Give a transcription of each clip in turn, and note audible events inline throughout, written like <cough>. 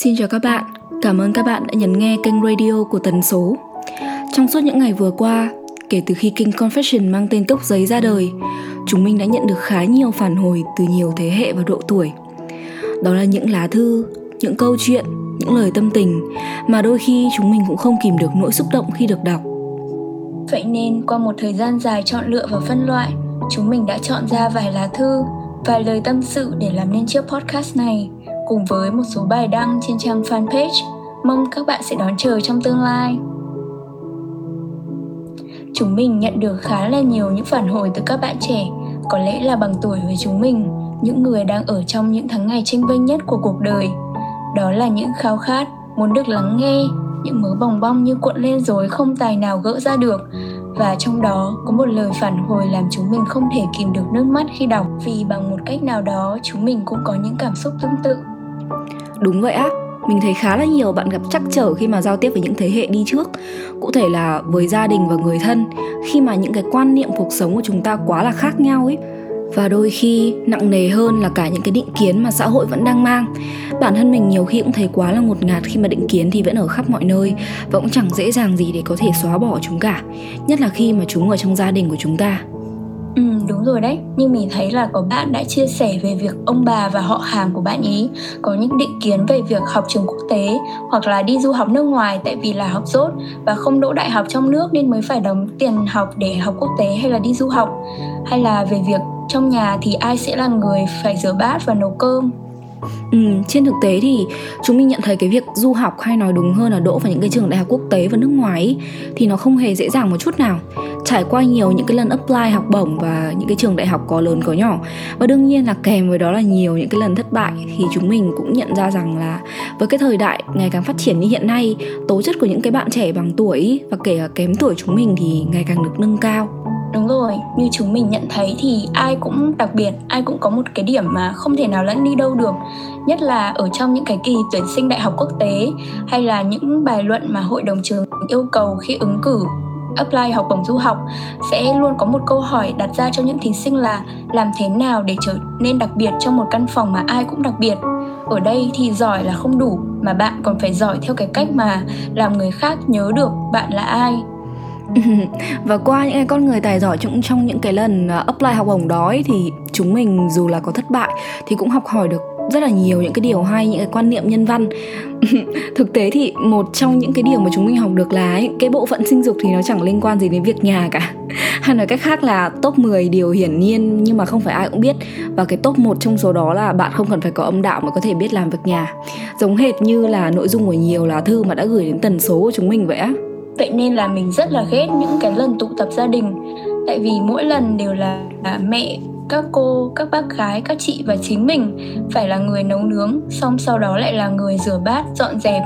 Xin chào các bạn, cảm ơn các bạn đã nhấn nghe kênh radio của Tần Số. Trong suốt những ngày vừa qua, kể từ khi kênh Confession mang tên Cốc Giấy ra đời, chúng mình đã nhận được khá nhiều phản hồi từ nhiều thế hệ và độ tuổi. Đó là những lá thư, những câu chuyện, những lời tâm tình mà đôi khi chúng mình cũng không kìm được nỗi xúc động khi được đọc. Vậy nên qua một thời gian dài chọn lựa và phân loại, chúng mình đã chọn ra vài lá thư, vài lời tâm sự để làm nên chiếc podcast này cùng với một số bài đăng trên trang fanpage. Mong các bạn sẽ đón chờ trong tương lai. Chúng mình nhận được khá là nhiều những phản hồi từ các bạn trẻ, có lẽ là bằng tuổi với chúng mình, những người đang ở trong những tháng ngày tranh vinh nhất của cuộc đời. Đó là những khao khát muốn được lắng nghe, những mớ bòng bong như cuộn lên rồi không tài nào gỡ ra được và trong đó có một lời phản hồi làm chúng mình không thể kìm được nước mắt khi đọc vì bằng một cách nào đó chúng mình cũng có những cảm xúc tương tự Đúng vậy á, mình thấy khá là nhiều bạn gặp trắc trở khi mà giao tiếp với những thế hệ đi trước. Cụ thể là với gia đình và người thân khi mà những cái quan niệm cuộc sống của chúng ta quá là khác nhau ấy. Và đôi khi nặng nề hơn là cả những cái định kiến mà xã hội vẫn đang mang. Bản thân mình nhiều khi cũng thấy quá là ngột ngạt khi mà định kiến thì vẫn ở khắp mọi nơi và cũng chẳng dễ dàng gì để có thể xóa bỏ chúng cả nhất là khi mà chúng ở trong gia đình của chúng ta. Ừ đúng rồi đấy. Nhưng mình thấy là có bạn đã chia sẻ về việc ông bà và họ hàng của bạn ý Có những định kiến về việc học trường quốc tế Hoặc là đi du học nước ngoài tại vì là học rốt Và không đỗ đại học trong nước nên mới phải đóng tiền học để học quốc tế hay là đi du học. Hay là về việc trong nhà thì ai sẽ là người phải rửa bát và nấu cơm? Ừ, trên thực tế thì chúng mình nhận thấy cái việc du học hay nói đúng hơn là đỗ vào những cái trường đại học quốc tế và nước ngoài ý, thì nó không hề dễ dàng một chút nào. Trải qua nhiều những cái lần apply học bổng và những cái trường đại học có lớn có nhỏ và đương nhiên là kèm với đó là nhiều những cái lần thất bại thì chúng mình cũng nhận ra rằng là với cái thời đại ngày càng phát triển như hiện nay tố chất của những cái bạn trẻ bằng tuổi và kể cả kém tuổi chúng mình thì ngày càng được nâng cao. Đúng rồi, như chúng mình nhận thấy thì ai cũng đặc biệt, ai cũng có một cái điểm mà không thể nào lẫn đi đâu được. Nhất là ở trong những cái kỳ tuyển sinh đại học quốc tế Hay là những bài luận mà hội đồng trường yêu cầu khi ứng cử apply học bổng du học sẽ luôn có một câu hỏi đặt ra cho những thí sinh là làm thế nào để trở nên đặc biệt trong một căn phòng mà ai cũng đặc biệt. Ở đây thì giỏi là không đủ mà bạn còn phải giỏi theo cái cách mà làm người khác nhớ được bạn là ai. <laughs> và qua những cái con người tài giỏi trong trong những cái lần à, apply học bổng đó ấy, thì chúng mình dù là có thất bại thì cũng học hỏi được rất là nhiều những cái điều hay những cái quan niệm nhân văn. <laughs> Thực tế thì một trong những cái điều mà chúng mình học được là ấy, cái bộ phận sinh dục thì nó chẳng liên quan gì đến việc nhà cả. <laughs> Hay nói cách khác là top 10 điều hiển nhiên nhưng mà không phải ai cũng biết. Và cái top 1 trong số đó là bạn không cần phải có âm đạo mà có thể biết làm việc nhà. Giống hệt như là nội dung của nhiều lá thư mà đã gửi đến tần số của chúng mình vậy á vậy nên là mình rất là ghét những cái lần tụ tập gia đình. Tại vì mỗi lần đều là mẹ, các cô, các bác gái, các chị và chính mình phải là người nấu nướng, xong sau đó lại là người rửa bát, dọn dẹp.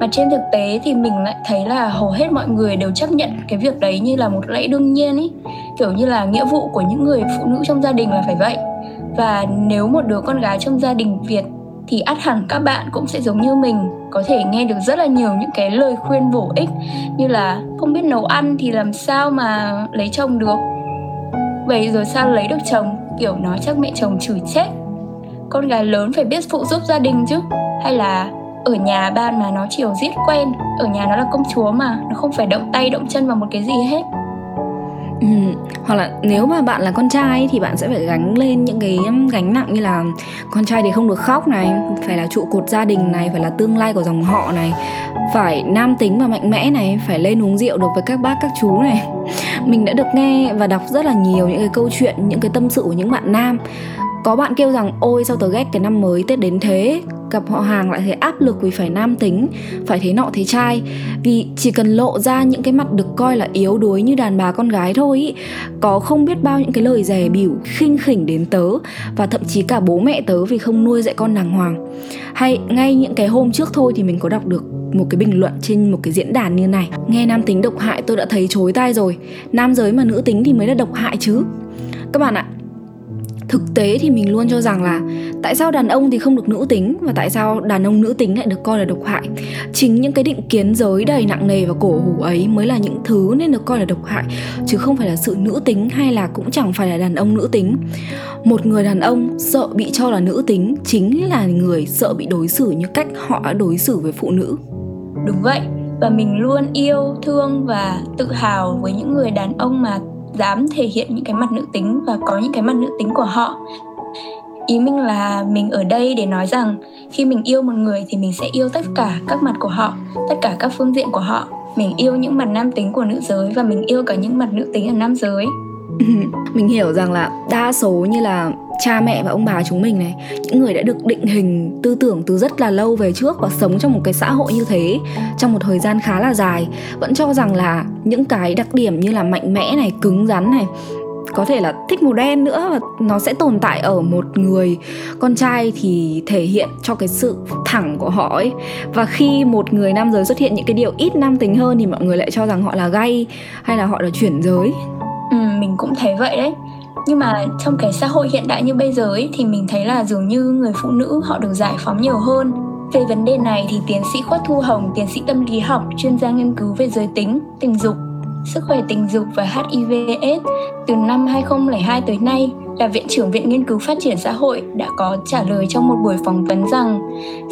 Mà trên thực tế thì mình lại thấy là hầu hết mọi người đều chấp nhận cái việc đấy như là một lẽ đương nhiên ý. Kiểu như là nghĩa vụ của những người phụ nữ trong gia đình là phải vậy. Và nếu một đứa con gái trong gia đình việt thì ắt hẳn các bạn cũng sẽ giống như mình, có thể nghe được rất là nhiều những cái lời khuyên bổ ích như là không biết nấu ăn thì làm sao mà lấy chồng được. Vậy rồi sao lấy được chồng? Kiểu nói chắc mẹ chồng chửi chết. Con gái lớn phải biết phụ giúp gia đình chứ. Hay là ở nhà ban mà nó chiều giết quen, ở nhà nó là công chúa mà, nó không phải động tay động chân vào một cái gì hết. Ừ, hoặc là nếu mà bạn là con trai thì bạn sẽ phải gánh lên những cái um, gánh nặng như là con trai thì không được khóc này phải là trụ cột gia đình này phải là tương lai của dòng họ này phải nam tính và mạnh mẽ này phải lên uống rượu được với các bác các chú này. <laughs> Mình đã được nghe và đọc rất là nhiều những cái câu chuyện những cái tâm sự của những bạn nam có bạn kêu rằng ôi sao tớ ghét cái năm mới tết đến thế? Gặp họ hàng lại thấy áp lực vì phải nam tính phải thế nọ thế trai. Vì chỉ cần lộ ra những cái mặt được coi là yếu đuối như đàn bà con gái thôi ý, có không biết bao những cái lời rẻ bỉu khinh khỉnh đến tớ và thậm chí cả bố mẹ tớ vì không nuôi dạy con đàng hoàng. Hay ngay những cái hôm trước thôi thì mình có đọc được một cái bình luận trên một cái diễn đàn như này. Nghe nam tính độc hại tôi đã thấy chối tai rồi. Nam giới mà nữ tính thì mới là độc hại chứ. Các bạn ạ thực tế thì mình luôn cho rằng là tại sao đàn ông thì không được nữ tính và tại sao đàn ông nữ tính lại được coi là độc hại. Chính những cái định kiến giới đầy nặng nề và cổ hủ ấy mới là những thứ nên được coi là độc hại, chứ không phải là sự nữ tính hay là cũng chẳng phải là đàn ông nữ tính. Một người đàn ông sợ bị cho là nữ tính chính là người sợ bị đối xử như cách họ đã đối xử với phụ nữ. Đúng vậy, và mình luôn yêu, thương và tự hào với những người đàn ông mà dám thể hiện những cái mặt nữ tính và có những cái mặt nữ tính của họ. Ý mình là mình ở đây để nói rằng khi mình yêu một người thì mình sẽ yêu tất cả các mặt của họ, tất cả các phương diện của họ. Mình yêu những mặt nam tính của nữ giới và mình yêu cả những mặt nữ tính ở nam giới. <laughs> mình hiểu rằng là đa số như là cha mẹ và ông bà chúng mình này, những người đã được định hình, tư tưởng từ rất là lâu về trước và sống trong một cái xã hội như thế trong một thời gian khá là dài, vẫn cho rằng là những cái đặc điểm như là mạnh mẽ này, cứng rắn này, có thể là thích màu đen nữa và nó sẽ tồn tại ở một người con trai thì thể hiện cho cái sự thẳng của họ ấy. Và khi một người nam giới xuất hiện những cái điều ít nam tính hơn thì mọi người lại cho rằng họ là gay hay là họ là chuyển giới ừ, mình cũng thấy vậy đấy nhưng mà trong cái xã hội hiện đại như bây giờ ấy, thì mình thấy là dường như người phụ nữ họ được giải phóng nhiều hơn về vấn đề này thì tiến sĩ Khuất Thu Hồng, tiến sĩ tâm lý học, chuyên gia nghiên cứu về giới tính, tình dục, sức khỏe tình dục và HIV/AIDS từ năm 2002 tới nay là Viện trưởng Viện Nghiên cứu Phát triển Xã hội đã có trả lời trong một buổi phỏng vấn rằng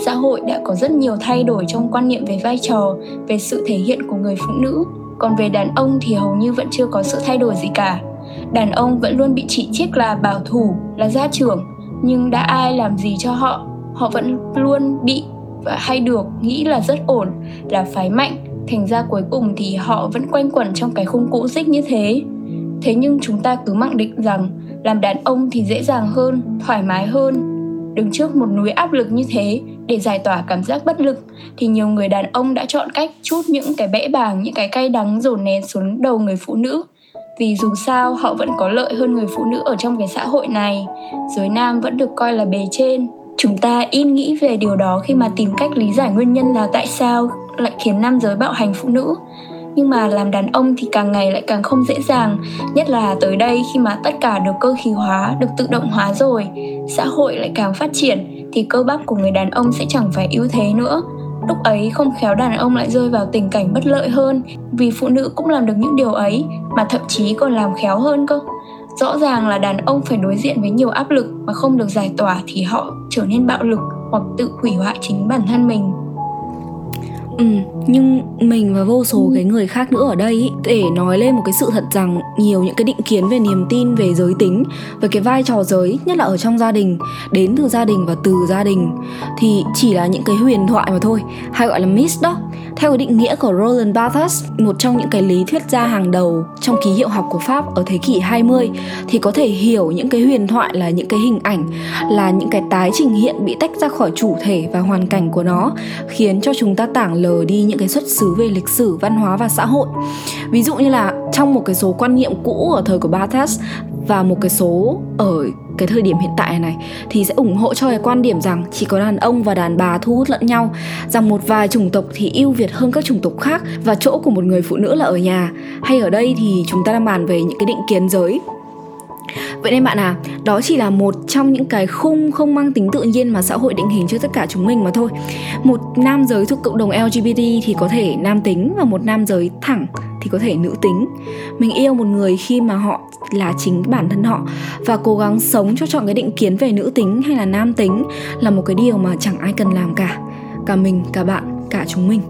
xã hội đã có rất nhiều thay đổi trong quan niệm về vai trò, về sự thể hiện của người phụ nữ. Còn về đàn ông thì hầu như vẫn chưa có sự thay đổi gì cả. Đàn ông vẫn luôn bị chỉ trích là bảo thủ, là gia trưởng, nhưng đã ai làm gì cho họ họ vẫn luôn bị và hay được nghĩ là rất ổn, là phái mạnh. Thành ra cuối cùng thì họ vẫn quanh quẩn trong cái khung cũ dích như thế. Thế nhưng chúng ta cứ mặc định rằng làm đàn ông thì dễ dàng hơn, thoải mái hơn đứng trước một núi áp lực như thế để giải tỏa cảm giác bất lực, thì nhiều người đàn ông đã chọn cách chút những cái bẽ bàng, những cái cay đắng dồn nén xuống đầu người phụ nữ. Vì dù sao, họ vẫn có lợi hơn người phụ nữ ở trong cái xã hội này. Giới nam vẫn được coi là bề trên. Chúng ta ít nghĩ về điều đó khi mà tìm cách lý giải nguyên nhân là tại sao lại khiến nam giới bạo hành phụ nữ nhưng mà làm đàn ông thì càng ngày lại càng không dễ dàng, nhất là tới đây khi mà tất cả được cơ khí hóa, được tự động hóa rồi, xã hội lại càng phát triển thì cơ bắp của người đàn ông sẽ chẳng phải yếu thế nữa. Lúc ấy không khéo đàn ông lại rơi vào tình cảnh bất lợi hơn, vì phụ nữ cũng làm được những điều ấy, mà thậm chí còn làm khéo hơn cơ. Rõ ràng là đàn ông phải đối diện với nhiều áp lực mà không được giải tỏa thì họ trở nên bạo lực hoặc tự hủy hoại chính bản thân mình. Ừ, nhưng mình và vô số cái người khác nữa ở đây ý, để nói lên một cái sự thật rằng nhiều những cái định kiến về niềm tin về giới tính về cái vai trò giới nhất là ở trong gia đình đến từ gia đình và từ gia đình thì chỉ là những cái huyền thoại mà thôi hay gọi là myth đó theo định nghĩa của Roland Barthes, một trong những cái lý thuyết gia hàng đầu trong ký hiệu học của Pháp ở thế kỷ 20 thì có thể hiểu những cái huyền thoại là những cái hình ảnh, là những cái tái trình hiện bị tách ra khỏi chủ thể và hoàn cảnh của nó, khiến cho chúng ta tảng lờ đi những cái xuất xứ về lịch sử, văn hóa và xã hội. Ví dụ như là trong một cái số quan niệm cũ ở thời của Barthes và một cái số ở cái thời điểm hiện tại này, thì sẽ ủng hộ cho cái quan điểm rằng chỉ có đàn ông và đàn bà thu hút lẫn nhau, rằng một vài chủng tộc thì ưu việt hơn các chủng tộc khác và chỗ của một người phụ nữ là ở nhà. Hay ở đây thì chúng ta đang bàn về những cái định kiến giới. Vậy nên bạn à, đó chỉ là một trong những cái khung không mang tính tự nhiên mà xã hội định hình cho tất cả chúng mình mà thôi. Một nam giới thuộc cộng đồng LGBT thì có thể nam tính và một nam giới thẳng thì có thể nữ tính. Mình yêu một người khi mà họ là chính bản thân họ và cố gắng sống cho chọn cái định kiến về nữ tính hay là nam tính là một cái điều mà chẳng ai cần làm cả. Cả mình, cả bạn, cả chúng mình.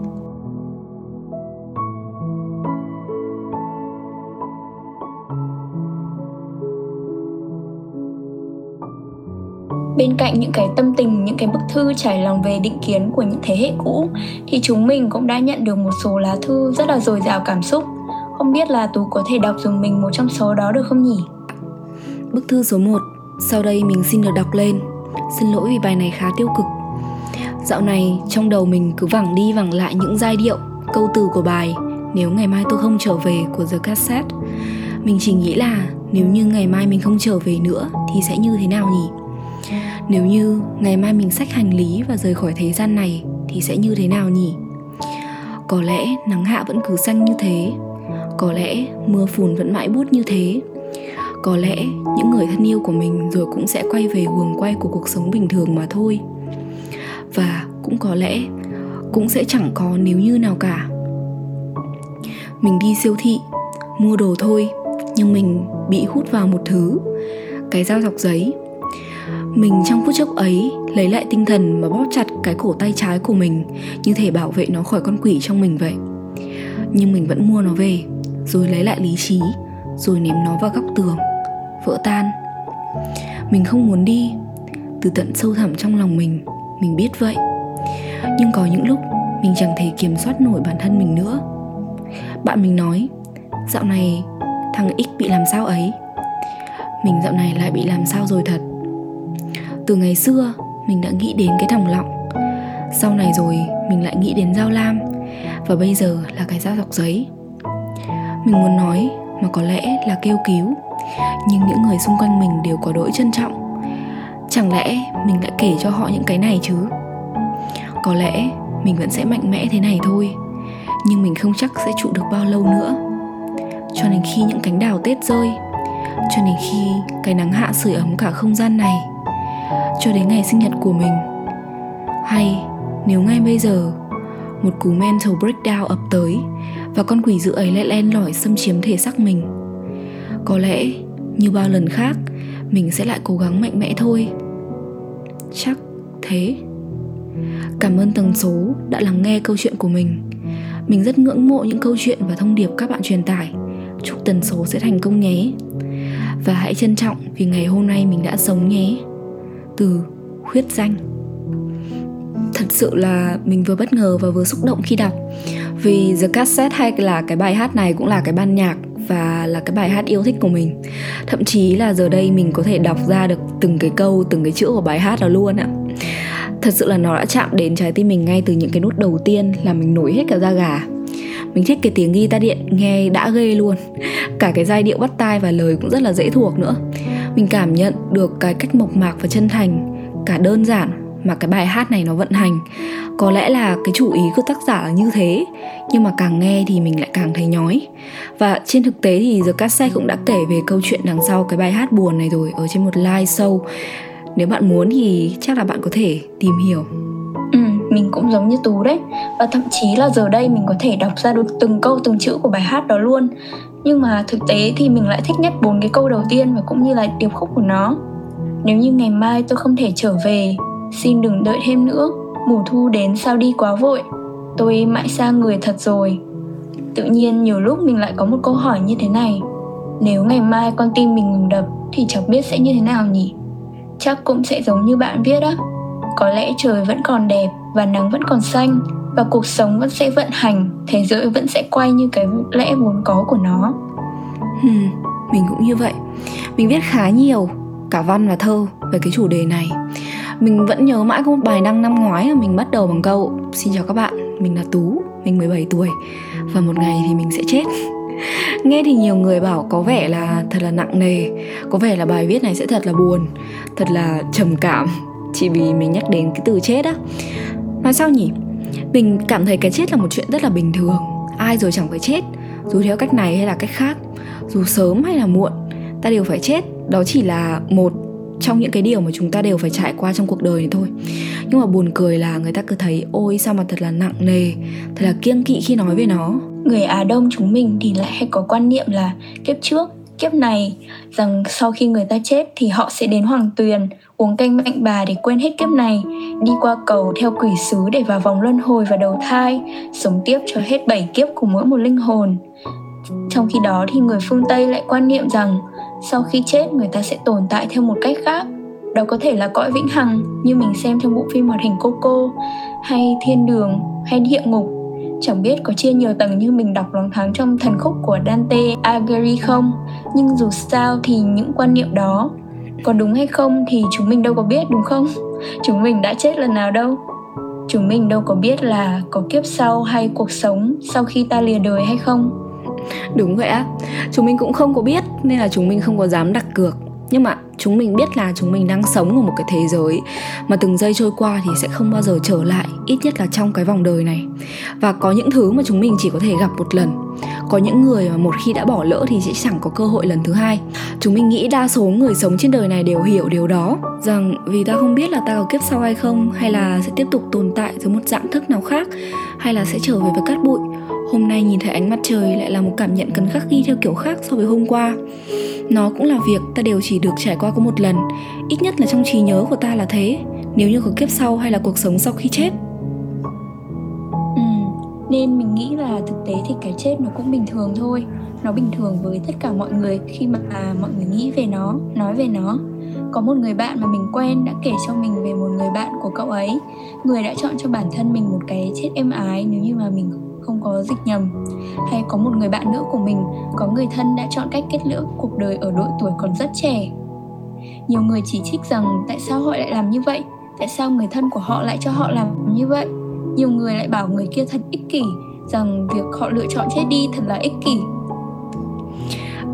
Bên cạnh những cái tâm tình, những cái bức thư trải lòng về định kiến của những thế hệ cũ, thì chúng mình cũng đã nhận được một số lá thư rất là dồi dào cảm xúc. Không biết là tú có thể đọc dùng mình một trong số đó được không nhỉ? Bức thư số 1 sau đây mình xin được đọc lên. Xin lỗi vì bài này khá tiêu cực. Dạo này, trong đầu mình cứ vẳng đi vẳng lại những giai điệu, câu từ của bài nếu ngày mai tôi không trở về của The Cassette. Mình chỉ nghĩ là nếu như ngày mai mình không trở về nữa thì sẽ như thế nào nhỉ? Nếu như ngày mai mình xách hành lý và rời khỏi thế gian này, thì sẽ như thế nào nhỉ? Có lẽ nắng hạ vẫn cứ xanh như thế. Có lẽ mưa phùn vẫn mãi bút như thế. Có lẽ những người thân yêu của mình rồi cũng sẽ quay về guồng quay của cuộc sống bình thường mà thôi. Và cũng có lẽ cũng sẽ chẳng có nếu như nào cả. Mình đi siêu thị, mua đồ thôi, nhưng mình bị hút vào một thứ. Cái dao dọc giấy mình trong phút chốc ấy lấy lại tinh thần mà bóp chặt cái cổ tay trái của mình, như thể bảo vệ nó khỏi con quỷ trong mình vậy. Nhưng mình vẫn mua nó về, rồi lấy lại lý trí, rồi ném nó vào góc tường, vỡ tan. Mình không muốn đi, từ tận sâu thẳm trong lòng mình mình biết vậy. Nhưng có những lúc, mình chẳng thể kiểm soát nổi bản thân mình nữa. Bạn mình nói, dạo này thằng x bị làm sao ấy? Mình dạo này lại bị làm sao rồi thật từ ngày xưa, mình đã nghĩ đến cái thòng lọng. Sau này rồi, mình lại nghĩ đến dao lam. Và bây giờ là cái dao dọc giấy. Mình muốn nói mà có lẽ là kêu cứu. Nhưng những người xung quanh mình đều có đỗi trân trọng. Chẳng lẽ mình lại kể cho họ những cái này chứ? Có lẽ mình vẫn sẽ mạnh mẽ thế này thôi. Nhưng mình không chắc sẽ trụ được bao lâu nữa. Cho đến khi những cánh đào tết rơi, cho đến khi cái nắng hạ sưởi ấm cả không gian này cho đến ngày sinh nhật của mình. Hay, nếu ngay bây giờ, một cú mental breakdown ập tới và con quỷ dữ ấy lại len lỏi xâm chiếm thể xác mình, có lẽ như bao lần khác, mình sẽ lại cố gắng mạnh mẽ thôi. Chắc thế. Cảm ơn tầng số đã lắng nghe câu chuyện của mình. Mình rất ngưỡng mộ những câu chuyện và thông điệp các bạn truyền tải. Chúc tần số sẽ thành công nhé. Và hãy trân trọng vì ngày hôm nay mình đã sống nhé từ khuyết danh. Thật sự là mình vừa bất ngờ và vừa xúc động khi đọc, vì The Cassette hay là cái bài hát này cũng là cái ban nhạc và là cái bài hát yêu thích của mình. Thậm chí là giờ đây mình có thể đọc ra được từng cái câu, từng cái chữ của bài hát đó luôn ạ. Thật sự là nó đã chạm đến trái tim mình ngay từ những cái nút đầu tiên là mình nổi hết cả da gà. Mình thích cái tiếng guitar điện nghe đã ghê luôn. Cả cái giai điệu bắt tai và lời cũng rất là dễ thuộc nữa mình cảm nhận được cái cách mộc mạc và chân thành cả đơn giản mà cái bài hát này nó vận hành. Có lẽ là cái chủ ý của tác giả là như thế nhưng mà càng nghe thì mình lại càng thấy nhói. Và trên thực tế thì The Cassette cũng đã kể về câu chuyện đằng sau cái bài hát buồn này rồi ở trên một live show. Nếu bạn muốn thì chắc là bạn có thể tìm hiểu. Ừ, mình cũng giống như Tú đấy. Và thậm chí là giờ đây mình có thể đọc ra được từng câu từng chữ của bài hát đó luôn. Nhưng mà thực tế thì mình lại thích nhất bốn cái câu đầu tiên và cũng như là điệp khúc của nó. Nếu như ngày mai tôi không thể trở về, Xin đừng đợi thêm nữa, Mùa thu đến sao đi quá vội. Tôi mãi xa người thật rồi. Tự nhiên nhiều lúc mình lại có một câu hỏi như thế này, Nếu ngày mai con tim mình ngừng đập Thì chẳng biết sẽ như thế nào nhỉ? Chắc cũng sẽ giống như bạn viết á, có lẽ trời vẫn còn đẹp và nắng vẫn còn xanh và cuộc sống vẫn sẽ vận hành thế giới vẫn sẽ quay như cái lẽ vốn có của nó. Hmm, mình cũng như vậy. Mình viết khá nhiều cả văn và thơ về cái chủ đề này. Mình vẫn nhớ mãi có một bài đăng năm ngoái mà mình bắt đầu bằng câu Xin chào các bạn, mình là Tú, mình 17 tuổi Và một ngày thì mình sẽ chết. <laughs> Nghe thì nhiều người bảo có vẻ là thật là nặng nề Có vẻ là bài viết này sẽ thật là buồn Thật là trầm cảm chỉ vì mình nhắc đến cái từ chết á. Nói sao nhỉ? Mình cảm thấy cái chết là một chuyện rất là bình thường. Ai rồi chẳng phải chết? Dù theo cách này hay là cách khác, dù sớm hay là muộn, ta đều phải chết. Đó chỉ là một trong những cái điều mà chúng ta đều phải trải qua trong cuộc đời này thôi. Nhưng mà buồn cười là người ta cứ thấy, ôi, sao mà thật là nặng nề, thật là kiêng kỵ khi nói về nó. Người á đông chúng mình thì lại hay có quan niệm là kiếp trước kiếp này, rằng sau khi người ta chết thì họ sẽ đến hoàng tuyền, uống canh mạnh bà để quên hết kiếp này, đi qua cầu theo quỷ sứ để vào vòng luân hồi và đầu thai, sống tiếp cho hết bảy kiếp của mỗi một linh hồn. Trong khi đó thì người phương tây lại quan niệm rằng, sau khi chết người ta sẽ tồn tại theo một cách khác. Đó có thể là cõi vĩnh hằng như mình xem trong bộ phim hoạt hình Coco, hay thiên đường, hay địa ngục. Chẳng biết có chia nhiều tầng như mình đọc loáng thoáng trong thần khúc của Dante Alighieri không? Nhưng dù sao thì những quan niệm đó Có đúng hay không thì chúng mình đâu có biết, đúng không? <laughs> Chúng mình đã chết lần nào đâu. Chúng mình đâu có biết là có kiếp sau hay cuộc sống sau khi ta lìa đời hay không. Đúng vậy á. Chúng mình cũng không có biết, Nên là chúng mình không có dám đặt cược. Nhưng mà chúng mình biết là chúng mình đang sống ở một cái thế giới mà từng giây trôi qua thì sẽ không bao giờ trở lại, ít nhất là trong cái vòng đời này. Và có những thứ mà chúng mình chỉ có thể gặp một lần. Có những người mà một khi đã bỏ lỡ thì sẽ chẳng có cơ hội lần thứ hai. Chúng mình nghĩ đa số người sống trên đời này đều hiểu điều đó, rằng vì ta không biết là ta có kiếp sau hay không, hay là sẽ tiếp tục tồn tại dưới một dạng thức nào khác, hay là sẽ trở về với cát bụi hôm nay nhìn thấy ánh mặt trời lại là một cảm nhận cần khắc ghi theo kiểu khác so với hôm qua. Nó cũng là việc ta đều chỉ được trải qua có một lần. Ít nhất là trong trí nhớ của ta là thế. Nếu như có kiếp sau hay là cuộc sống sau khi chết. Ừ, nên mình nghĩ là thực tế thì cái chết nó cũng bình thường thôi. Nó bình thường với tất cả mọi người khi mà à, mọi người nghĩ về nó nói về nó. Có một người bạn mà mình quen đã kể cho mình về một người bạn của cậu ấy. Người đã chọn cho bản thân mình một cái chết êm ái nếu như mà mình không có dịch nhầm. Hay có một người bạn nữ của mình, có người thân đã chọn cách kết liễu cuộc đời ở độ tuổi còn rất trẻ. Nhiều người chỉ trích rằng tại sao họ lại làm như vậy, tại sao người thân của họ lại cho họ làm như vậy. Nhiều người lại bảo người kia thật ích kỷ, rằng việc họ lựa chọn chết đi thật là ích kỷ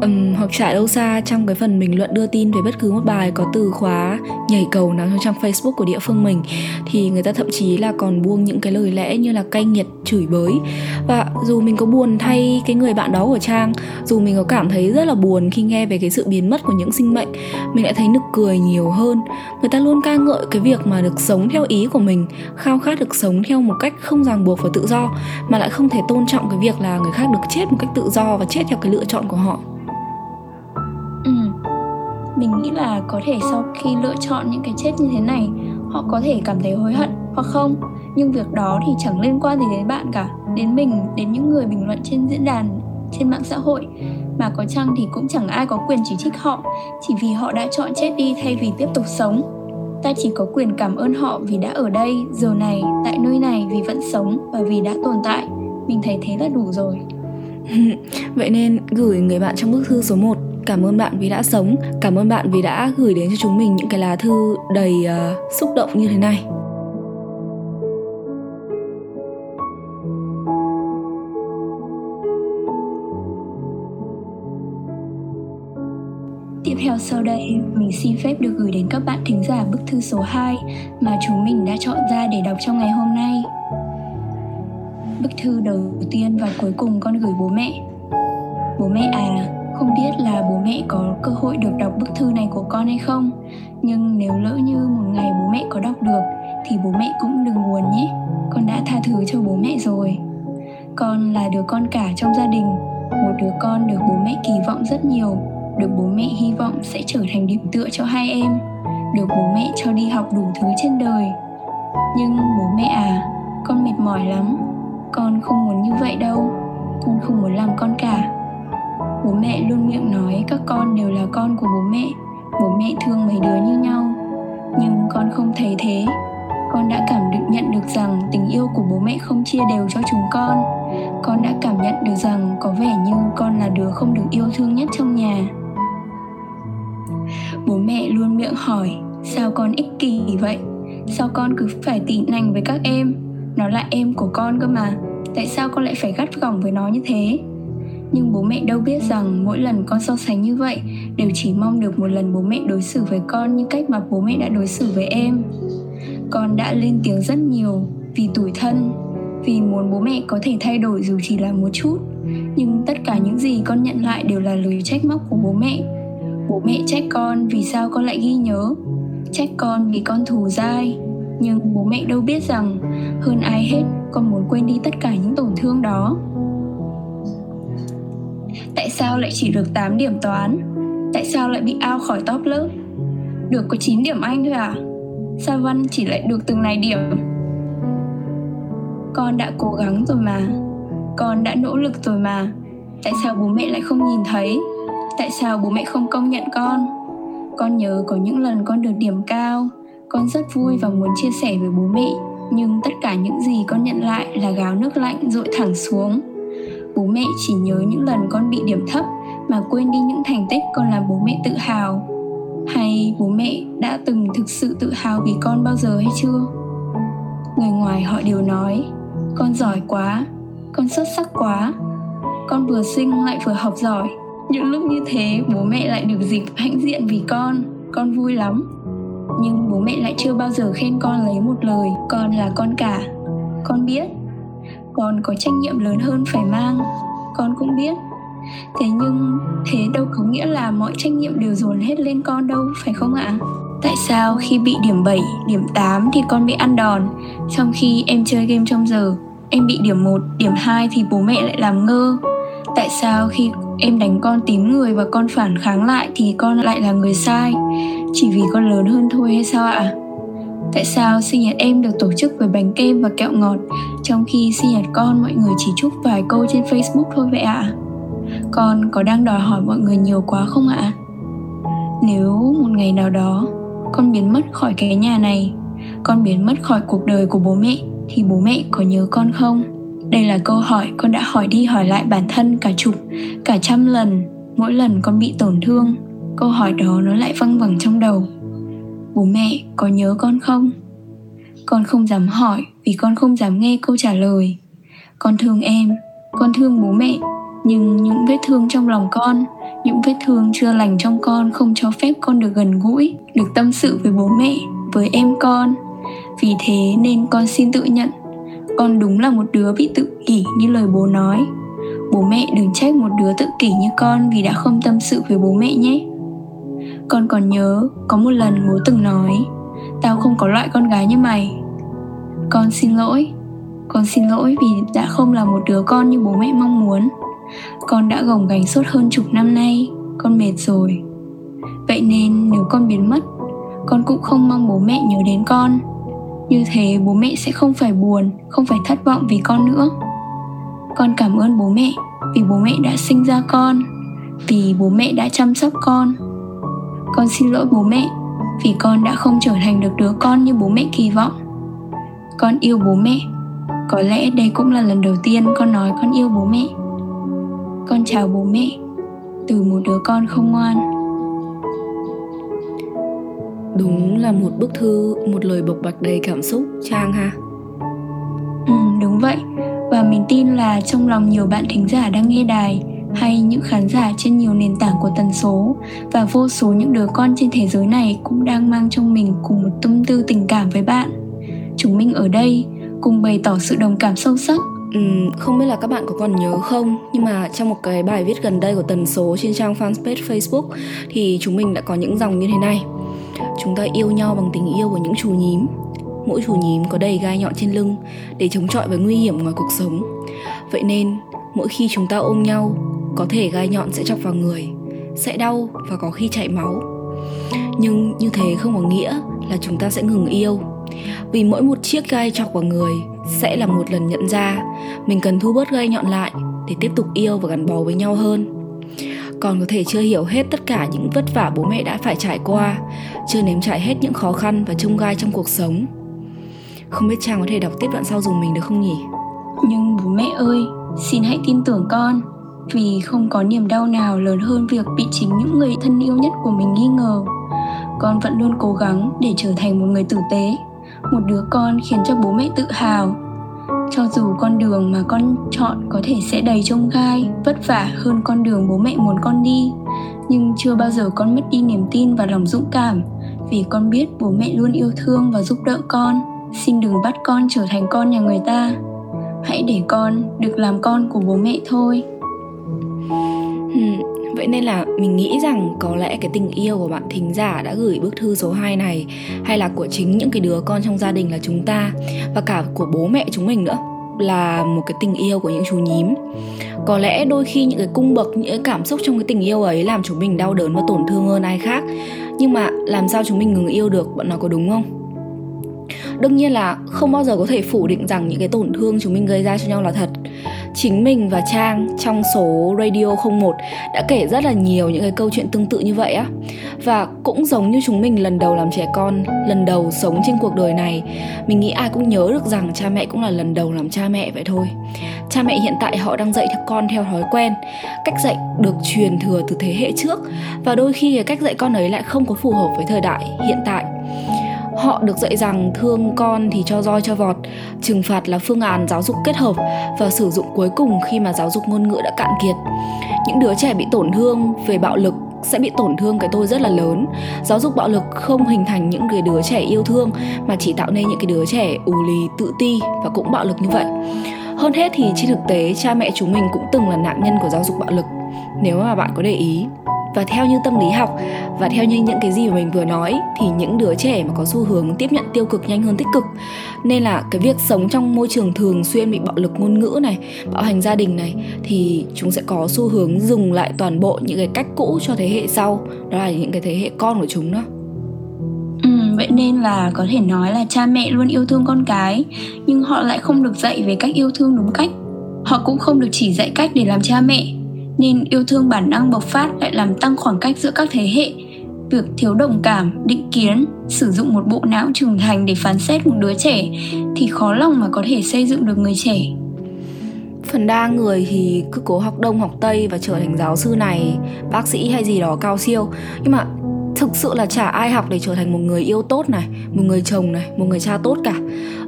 um, hoặc trải đâu xa trong cái phần bình luận đưa tin về bất cứ một bài có từ khóa nhảy cầu nào trong trang Facebook của địa phương mình thì người ta thậm chí là còn buông những cái lời lẽ như là cay nghiệt chửi bới. Và dù mình có buồn thay cái người bạn đó của trang dù mình có cảm thấy rất là buồn khi nghe về cái sự biến mất của những sinh mệnh mình lại thấy nực cười nhiều hơn. Người ta luôn ca ngợi cái việc mà được sống theo ý của mình khao khát được sống theo một cách không ràng buộc và tự do mà lại không thể tôn trọng cái việc là người khác được chết một cách tự do và chết theo cái lựa chọn của họ mình nghĩ là có thể sau khi lựa chọn những cái chết như thế này, họ có thể cảm thấy hối hận, hoặc không. Nhưng việc đó thì chẳng liên quan gì đến bạn cả, đến mình, đến những người bình luận trên diễn đàn, trên mạng xã hội. Mà có chăng thì cũng chẳng ai có quyền chỉ trích họ, chỉ vì họ đã chọn chết đi thay vì tiếp tục sống. Ta chỉ có quyền cảm ơn họ vì đã ở đây, giờ này, tại nơi này vì vẫn sống và vì đã tồn tại. Mình thấy thế là đủ rồi. <laughs> Vậy nên gửi người bạn trong bức thư số 1 Cảm ơn bạn vì đã sống, cảm ơn bạn vì đã gửi đến cho chúng mình những cái lá thư đầy uh, xúc động như thế này. Tiếp theo sau đây, mình xin phép được gửi đến các bạn thính giả bức thư số 2 mà chúng mình đã chọn ra để đọc trong ngày hôm nay. Bức thư đầu tiên và cuối cùng con gửi bố mẹ. Bố mẹ à, không biết là bố mẹ có cơ hội được đọc bức thư này của con hay không. Nhưng nếu lỡ như một ngày bố mẹ có đọc được, thì bố mẹ cũng đừng buồn nhé. Con đã tha thứ cho bố mẹ rồi. Con là đứa con cả trong gia đình. Một đứa con được bố mẹ kỳ vọng rất nhiều. Được bố mẹ hy vọng sẽ trở thành điểm tựa cho hai em. Được bố mẹ cho đi học đủ thứ trên đời. Nhưng bố mẹ à con mệt mỏi lắm. Con không muốn như vậy đâu. Con không muốn làm con cả bố mẹ luôn miệng nói các con đều là con của bố mẹ bố mẹ thương mấy đứa như nhau. Nhưng con không thấy thế. Con đã cảm được, nhận được rằng tình yêu của bố mẹ không chia đều cho chúng con. Con đã cảm nhận được rằng có vẻ như con là đứa không được yêu thương nhất trong nhà. Bố mẹ luôn miệng hỏi, sao con ích kỷ vậy? Sao con cứ phải tỉ nành với các em? Nó là em của con cơ mà. Tại sao con lại phải gắt gỏng với nó như thế? Nhưng bố mẹ đâu biết rằng mỗi lần con so sánh như vậy, đều chỉ mong được một lần bố mẹ đối xử với con như cách mà bố mẹ đã đối xử với em. Con đã lên tiếng rất nhiều vì tủi thân, vì muốn bố mẹ có thể thay đổi dù chỉ là một chút. Nhưng tất cả những gì con nhận lại đều là lời trách móc của bố mẹ. Bố mẹ trách con vì sao con lại ghi nhớ, trách con vì con thù dai. Nhưng bố mẹ đâu biết rằng hơn ai hết con muốn quên đi tất cả những tổn thương đó. Tại sao lại chỉ được 8 điểm toán? Tại sao lại bị ao khỏi top lớp? Được có 9 điểm Anh thôi à? Sao Văn chỉ lại được từng này điểm? Con đã cố gắng rồi mà Con đã nỗ lực rồi mà Tại sao bố mẹ lại không nhìn thấy? Tại sao bố mẹ không công nhận con? Con nhớ có những lần con được điểm cao Con rất vui và muốn chia sẻ với bố mẹ, Nhưng tất cả những gì con nhận lại là gáo nước lạnh dội thẳng xuống bố mẹ chỉ nhớ những lần con bị điểm thấp mà quên đi những thành tích con làm bố mẹ tự hào. Hay bố mẹ đã từng thực sự tự hào vì con bao giờ hay chưa? Người ngoài họ đều nói, con giỏi quá, con xuất sắc quá. Con vừa sinh lại vừa học giỏi. Những lúc như thế, bố mẹ lại được dịp hãnh diện vì con. Con vui lắm. Nhưng bố mẹ lại chưa bao giờ khen con lấy một lời, con là con cả. Con biết con có trách nhiệm lớn hơn phải mang. Con cũng biết. Thế nhưng thế đâu có nghĩa là mọi trách nhiệm đều dồn hết lên con đâu phải không ạ? Tại sao khi bị điểm 7, điểm 8 thì con bị ăn đòn trong khi em chơi game trong giờ em bị điểm 1, điểm 2 thì bố mẹ lại làm ngơ? Tại sao khi em đánh con tím người và con phản kháng lại thì con lại là người sai? Chỉ vì con lớn hơn thôi hay sao ạ? Tại sao sinh nhật em được tổ chức với bánh kem và kẹo ngọt, trong khi sinh nhật con mọi người chỉ chúc vài câu trên facebook thôi vậy ạ? Con có đang đòi hỏi mọi người nhiều quá không ạ? Nếu một ngày nào đó con biến mất khỏi cái nhà này, con biến mất khỏi cuộc đời của bố mẹ, thì bố mẹ có nhớ con không? Đây là câu hỏi con đã hỏi đi hỏi lại bản thân cả chục, cả trăm lần, mỗi lần con bị tổn thương. Câu hỏi đó nó lại văng vẳng trong đầu bố mẹ, có nhớ con không? Con không dám hỏi vì con không dám nghe câu trả lời. Con thương em, con thương bố mẹ, nhưng những vết thương trong lòng con, những vết thương chưa lành trong con không cho phép con được gần gũi, được tâm sự với bố mẹ, với em con. Vì thế nên con xin tự nhận, con đúng là một đứa bị tự kỷ như lời bố nói. Bố mẹ đừng trách một đứa tự kỷ như con vì đã không tâm sự với bố mẹ nhé con còn nhớ, có một lần bố từng nói, tao không có loại con gái như mày. Con xin lỗi, con xin lỗi vì đã không là một đứa con như bố mẹ mong muốn. Con đã gồng gánh suốt hơn chục năm nay, con mệt rồi. Vậy nên nếu con biến mất, con cũng không mong bố mẹ nhớ đến con. Như thế bố mẹ sẽ không phải buồn, không phải thất vọng vì con nữa. Con cảm ơn bố mẹ vì bố mẹ đã sinh ra con, vì bố mẹ đã chăm sóc con con xin lỗi bố mẹ vì con đã không trở thành được đứa con như bố mẹ kỳ vọng. Con yêu bố mẹ có lẽ đây cũng là lần đầu tiên con nói con yêu bố mẹ. Con chào bố mẹ từ một đứa con không ngoan. Đúng là một bức thư một lời bộc bạch đầy cảm xúc trang ha? Ừ đúng vậy. Và mình tin là trong lòng nhiều bạn thính giả đang nghe đài hay những khán giả trên nhiều nền tảng của tần số. Và vô số những đứa con trên thế giới này cũng đang mang trong mình cùng một tâm tư tình cảm với bạn. Chúng mình ở đây cùng bày tỏ sự đồng cảm sâu sắc. Ừ, không biết là các bạn có còn nhớ không nhưng mà trong một cái bài viết gần đây của tần số trên trang fanpage Facebook thì chúng mình đã có những dòng như thế này. Chúng ta yêu nhau bằng tình yêu của những chú nhím. Mỗi chú nhím có đầy gai nhọn trên lưng để chống chọi với nguy hiểm ngoài cuộc sống. Vậy nên mỗi khi chúng ta ôm nhau có thể gai nhọn sẽ chọc vào người, sẽ đau và có khi chảy máu. Nhưng như thế không có nghĩa là chúng ta sẽ ngừng yêu. Vì mỗi một chiếc gai chọc vào người sẽ là một lần nhận ra mình cần thu bớt gai nhọn lại để tiếp tục yêu và gắn bó với nhau hơn. Còn có thể chưa hiểu hết tất cả những vất vả bố mẹ đã phải trải qua, chưa nếm trải hết những khó khăn và trông gai trong cuộc sống. Không biết trang có thể đọc tiếp đoạn sau dùng mình được không nhỉ? Nhưng bố mẹ ơi, xin hãy tin tưởng con vì không có niềm đau nào lớn hơn việc bị chính những người thân yêu nhất của mình nghi ngờ. Con vẫn luôn cố gắng để trở thành một người tử tế, một đứa con khiến cho bố mẹ tự hào. Cho dù con đường mà con chọn có thể sẽ đầy trông gai, vất vả hơn con đường bố mẹ muốn con đi, nhưng chưa bao giờ con mất đi niềm tin và lòng dũng cảm, vì con biết bố mẹ luôn yêu thương và giúp đỡ con. Xin đừng bắt con trở thành con nhà người ta. Hãy để con được làm con của bố mẹ thôi hmm, Vậy nên là mình nghĩ rằng có lẽ cái tình yêu của bạn thính giả đã gửi bức thư số 2 này hay là của chính những cái đứa con trong gia đình là chúng ta và cả của bố mẹ chúng mình nữa là một cái tình yêu của những chú nhím. Có lẽ đôi khi những cái cung bậc những cái cảm xúc trong cái tình yêu ấy làm chúng mình đau đớn và tổn thương hơn ai khác. Nhưng mà làm sao chúng mình ngừng yêu được bạn nói có đúng không? Đương nhiên là không bao giờ có thể phủ định rằng những cái tổn thương chúng mình gây ra cho nhau là thật chính mình và Trang trong số Radio 01 đã kể rất là nhiều những cái câu chuyện tương tự như vậy á. Và cũng giống như chúng mình lần đầu làm trẻ con, lần đầu sống trên cuộc đời này, mình nghĩ ai cũng nhớ được rằng cha mẹ cũng là lần đầu làm cha mẹ vậy thôi. Cha mẹ hiện tại họ đang dạy theo con theo thói quen, cách dạy được truyền thừa từ thế hệ trước, và đôi khi cái cách dạy con ấy lại không có phù hợp với thời đại hiện tại họ được dạy rằng thương con thì cho roi cho vọt, trừng phạt là phương án giáo dục kết hợp và sử dụng cuối cùng khi mà giáo dục ngôn ngữ đã cạn kiệt. Những đứa trẻ bị tổn thương về bạo lực sẽ bị tổn thương cái tôi rất là lớn. Giáo dục bạo lực không hình thành những cái đứa trẻ yêu thương mà chỉ tạo nên những cái đứa trẻ ù lì, tự ti và cũng bạo lực như vậy. Hơn hết thì trên thực tế, cha mẹ chúng mình cũng từng là nạn nhân của giáo dục bạo lực. Nếu mà bạn có để ý và theo như tâm lý học và theo như những cái gì mà mình vừa nói, thì những đứa trẻ mà có xu hướng tiếp nhận tiêu cực nhanh hơn tích cực. Nên là cái việc sống trong môi trường thường xuyên bị bạo lực ngôn ngữ này, bạo hành gia đình này, thì chúng sẽ có xu hướng dùng lại toàn bộ những cái cách cũ cho thế hệ sau, đó là những cái thế hệ con của chúng đó. Ừ, vậy nên là có thể nói là cha mẹ luôn yêu thương con cái, nhưng họ lại không được dạy về cách yêu thương đúng cách. Họ cũng không được chỉ dạy cách để làm cha mẹ nên yêu thương bản năng bộc phát lại làm tăng khoảng cách giữa các thế hệ. Việc thiếu đồng cảm, định kiến, sử dụng một bộ não trưởng thành để phán xét một đứa trẻ thì khó lòng mà có thể xây dựng được người trẻ. Phần đa người thì cứ cố học đông, học tây và trở thành giáo sư này, bác sĩ hay gì đó cao siêu. Nhưng mà thực sự là chả ai học để trở thành một người yêu tốt này một người chồng này một người cha tốt cả.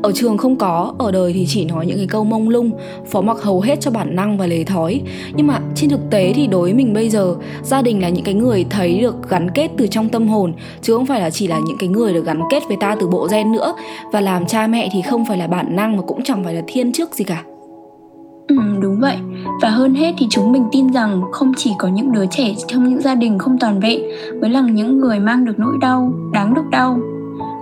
Ở trường không có ở đời thì chỉ nói những cái câu mông lung phó mặc hầu hết cho bản năng và lề thói. Nhưng mà trên thực tế thì đối với mình bây giờ gia đình là những cái người thấy được gắn kết từ trong tâm hồn chứ không phải là chỉ là những cái người được gắn kết với ta từ bộ gen nữa. Và làm cha mẹ thì không phải là bản năng mà cũng chẳng phải là thiên chức gì cả. Ừ, đúng vậy. Và hơn hết thì chúng mình tin rằng không chỉ có những đứa trẻ trong những gia đình không toàn vẹn mới là những người mang được nỗi đau, đáng được đau.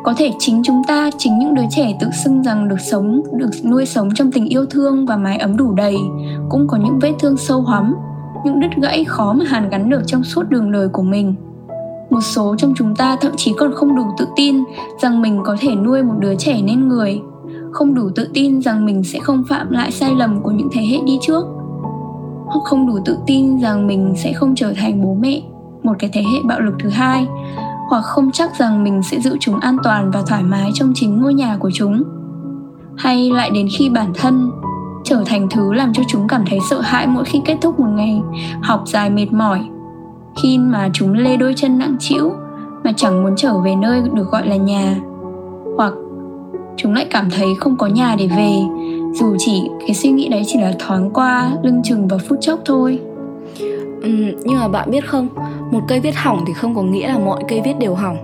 Có thể chính chúng ta, chính những đứa trẻ tự xưng rằng được sống, được nuôi sống trong tình yêu thương và mái ấm đủ đầy, cũng có những vết thương sâu hóm, những đứt gãy khó mà hàn gắn được trong suốt đường đời của mình. Một số trong chúng ta thậm chí còn không đủ tự tin rằng mình có thể nuôi một đứa trẻ nên người không đủ tự tin rằng mình sẽ không phạm lại sai lầm của những thế hệ đi trước hoặc không đủ tự tin rằng mình sẽ không trở thành bố mẹ, một cái thế hệ bạo lực thứ hai. Hoặc không chắc rằng mình sẽ giữ chúng an toàn và thoải mái trong chính ngôi nhà của chúng. Hay lại đến khi bản thân trở thành thứ làm cho chúng cảm thấy sợ hãi mỗi khi kết thúc một ngày, học dài mệt mỏi. Khi mà chúng lê đôi chân nặng trĩu mà chẳng muốn trở về nơi được gọi là nhà, hoặc chúng lại cảm thấy không có nhà để về dù chỉ cái suy nghĩ đấy chỉ là thoáng qua lưng chừng và phút chốc thôi. Ừ, nhưng mà bạn biết không một cây viết hỏng thì không có nghĩa là mọi cây viết đều hỏng.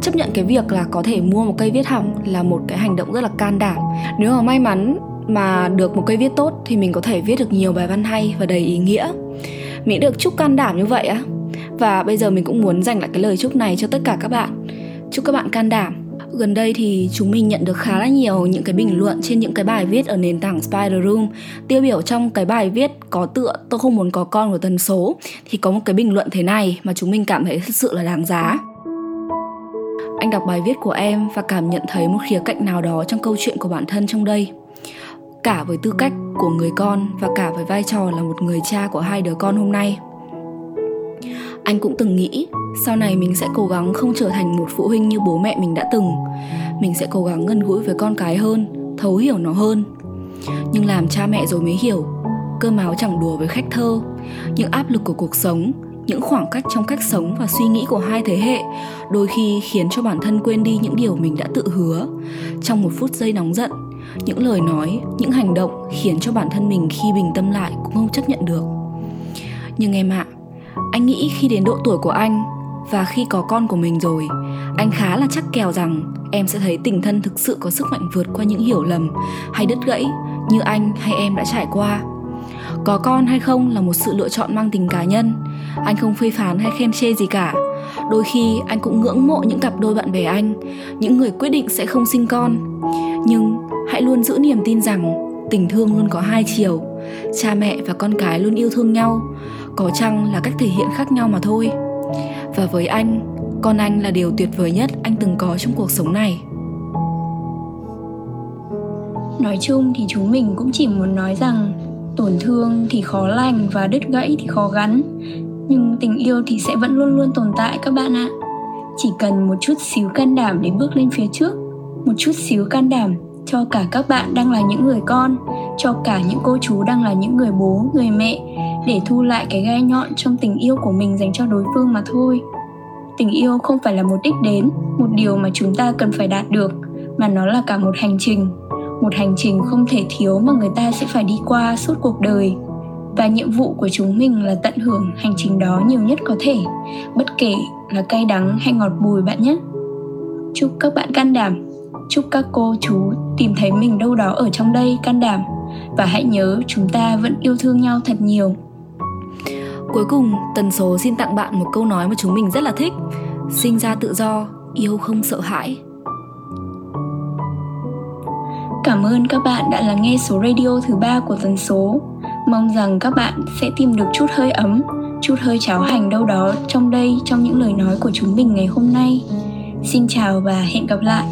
Chấp nhận cái việc là có thể mua một cây viết hỏng là một cái hành động rất là can đảm. Nếu mà may mắn mà được một cây viết tốt thì mình có thể viết được nhiều bài văn hay và đầy ý nghĩa. Mình được chúc can đảm như vậy á. Và bây giờ mình cũng muốn dành lại cái lời chúc này cho tất cả các bạn. Chúc các bạn can đảm gần đây thì chúng mình nhận được khá là nhiều những cái bình luận trên những cái bài viết ở nền tảng Spider Room. Tiêu biểu trong cái bài viết có tựa tôi không muốn có con của tần số thì có một cái bình luận thế này mà chúng mình cảm thấy thật sự là đáng giá. Anh đọc bài viết của em và cảm nhận thấy một khía cạnh nào đó trong câu chuyện của bản thân trong đây. Cả với tư cách của người con và cả với vai trò là một người cha của hai đứa con hôm nay anh cũng từng nghĩ sau này mình sẽ cố gắng không trở thành một phụ huynh như bố mẹ mình đã từng. Mình sẽ cố gắng gần gũi với con cái hơn thấu hiểu nó hơn. Nhưng làm cha mẹ rồi mới hiểu cơm áo chẳng đùa với khách thơ. Những áp lực của cuộc sống những khoảng cách trong cách sống và suy nghĩ của hai thế hệ đôi khi khiến cho bản thân quên đi những điều mình đã tự hứa. Trong một phút giây nóng giận những lời nói những hành động khiến cho bản thân mình khi bình tâm lại cũng không chấp nhận được. Nhưng em ạ à, anh nghĩ khi đến độ tuổi của anh và khi có con của mình rồi, anh khá là chắc kèo rằng em sẽ thấy tình thân thực sự có sức mạnh vượt qua những hiểu lầm hay đứt gãy như anh hay em đã trải qua. Có con hay không là một sự lựa chọn mang tính cá nhân. Anh không phê phán hay khen chê gì cả. Đôi khi anh cũng ngưỡng mộ những cặp đôi bạn bè anh, những người quyết định sẽ không sinh con. Nhưng hãy luôn giữ niềm tin rằng tình thương luôn có hai chiều, cha mẹ và con cái luôn yêu thương nhau có chăng là cách thể hiện khác nhau mà thôi. Và với anh, con anh là điều tuyệt vời nhất anh từng có trong cuộc sống này. Nói chung thì chúng mình cũng chỉ muốn nói rằng tổn thương thì khó lành và đứt gãy thì khó gắn. Nhưng tình yêu thì sẽ vẫn luôn luôn tồn tại các bạn ạ. Chỉ cần một chút xíu can đảm để bước lên phía trước, một chút xíu can đảm cho cả các bạn đang là những người con, cho cả những cô chú đang là những người bố, người mẹ để thu lại cái gai nhọn trong tình yêu của mình dành cho đối phương mà thôi. Tình yêu không phải là một đích đến, một điều mà chúng ta cần phải đạt được, mà nó là cả một hành trình. Một hành trình không thể thiếu mà người ta sẽ phải đi qua suốt cuộc đời. Và nhiệm vụ của chúng mình là tận hưởng hành trình đó nhiều nhất có thể, bất kể là cay đắng hay ngọt bùi bạn nhé. Chúc các bạn can đảm, chúc các cô chú tìm thấy mình đâu đó ở trong đây can đảm. Và hãy nhớ chúng ta vẫn yêu thương nhau thật nhiều. Cuối cùng, Tần số xin tặng bạn một câu nói mà chúng mình rất là thích Sinh ra tự do, yêu không sợ hãi Cảm ơn các bạn đã lắng nghe số radio thứ ba của tần số. Mong rằng các bạn sẽ tìm được chút hơi ấm, chút hơi cháo hành đâu đó trong đây trong những lời nói của chúng mình ngày hôm nay. Xin chào và hẹn gặp lại.